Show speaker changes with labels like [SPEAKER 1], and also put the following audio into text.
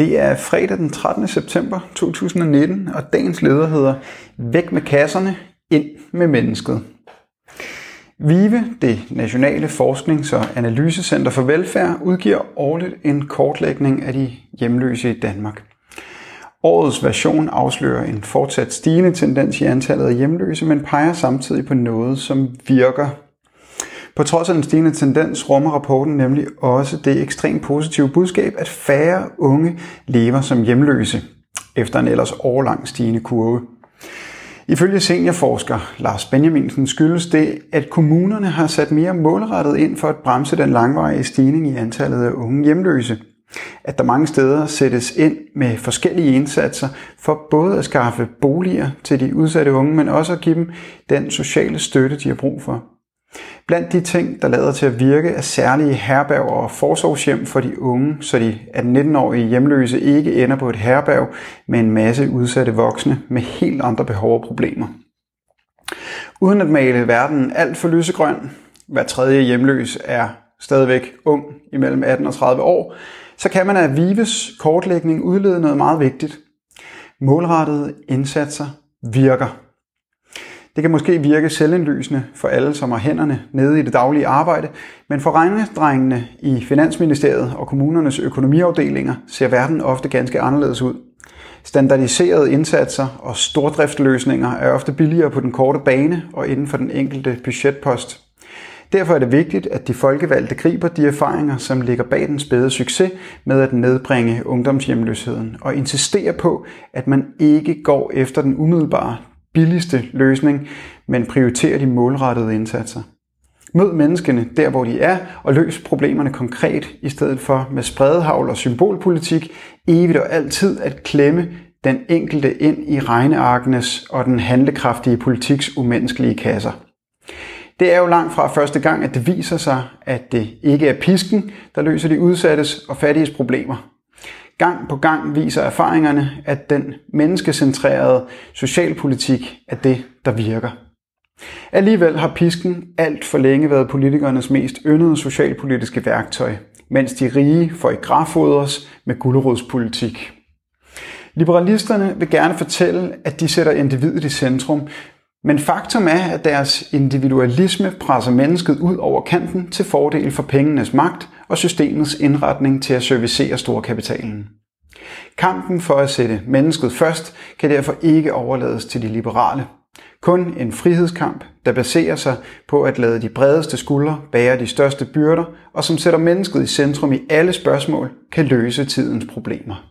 [SPEAKER 1] Det er fredag den 13. september 2019, og dagens leder hedder Væk med kasserne, ind med mennesket. VIVE, det Nationale Forsknings- og Analysecenter for Velfærd, udgiver årligt en kortlægning af de hjemløse i Danmark. Årets version afslører en fortsat stigende tendens i antallet af hjemløse, men peger samtidig på noget, som virker på trods af den stigende tendens rummer rapporten nemlig også det ekstremt positive budskab, at færre unge lever som hjemløse, efter en ellers årlang stigende kurve. Ifølge seniorforsker Lars Benjaminsen skyldes det, at kommunerne har sat mere målrettet ind for at bremse den langvarige stigning i antallet af unge hjemløse. At der mange steder sættes ind med forskellige indsatser for både at skaffe boliger til de udsatte unge, men også at give dem den sociale støtte, de har brug for. Blandt de ting, der lader til at virke, er særlige herberg og forsorgshjem for de unge, så de 18-19-årige hjemløse ikke ender på et herberg med en masse udsatte voksne med helt andre behov og problemer. Uden at male verden alt for lysegrøn, hver tredje hjemløs er stadigvæk ung imellem 18 og 30 år, så kan man af Vives kortlægning udlede noget meget vigtigt. Målrettede indsatser virker. Det kan måske virke selvindlysende for alle, som har hænderne nede i det daglige arbejde, men for regnedrengene i Finansministeriet og kommunernes økonomiafdelinger ser verden ofte ganske anderledes ud. Standardiserede indsatser og stordriftsløsninger er ofte billigere på den korte bane og inden for den enkelte budgetpost. Derfor er det vigtigt, at de folkevalgte griber de erfaringer, som ligger bag den spæde succes med at nedbringe ungdomshjemløsheden, og insisterer på, at man ikke går efter den umiddelbare billigste løsning, men prioriterer de målrettede indsatser. Mød menneskene der, hvor de er, og løs problemerne konkret, i stedet for med spredehavl og symbolpolitik, evigt og altid at klemme den enkelte ind i regnearkenes og den handlekraftige politiks umenneskelige kasser. Det er jo langt fra første gang, at det viser sig, at det ikke er pisken, der løser de udsattes og fattiges problemer. Gang på gang viser erfaringerne, at den menneskecentrerede socialpolitik er det, der virker. Alligevel har pisken alt for længe været politikernes mest yndede socialpolitiske værktøj, mens de rige får i grafodres med gulerodspolitik. Liberalisterne vil gerne fortælle, at de sætter individet i centrum, men faktum er, at deres individualisme presser mennesket ud over kanten til fordel for pengenes magt og systemets indretning til at servicere storkapitalen. Kampen for at sætte mennesket først kan derfor ikke overlades til de liberale. Kun en frihedskamp, der baserer sig på at lade de bredeste skuldre bære de største byrder, og som sætter mennesket i centrum i alle spørgsmål, kan løse tidens problemer.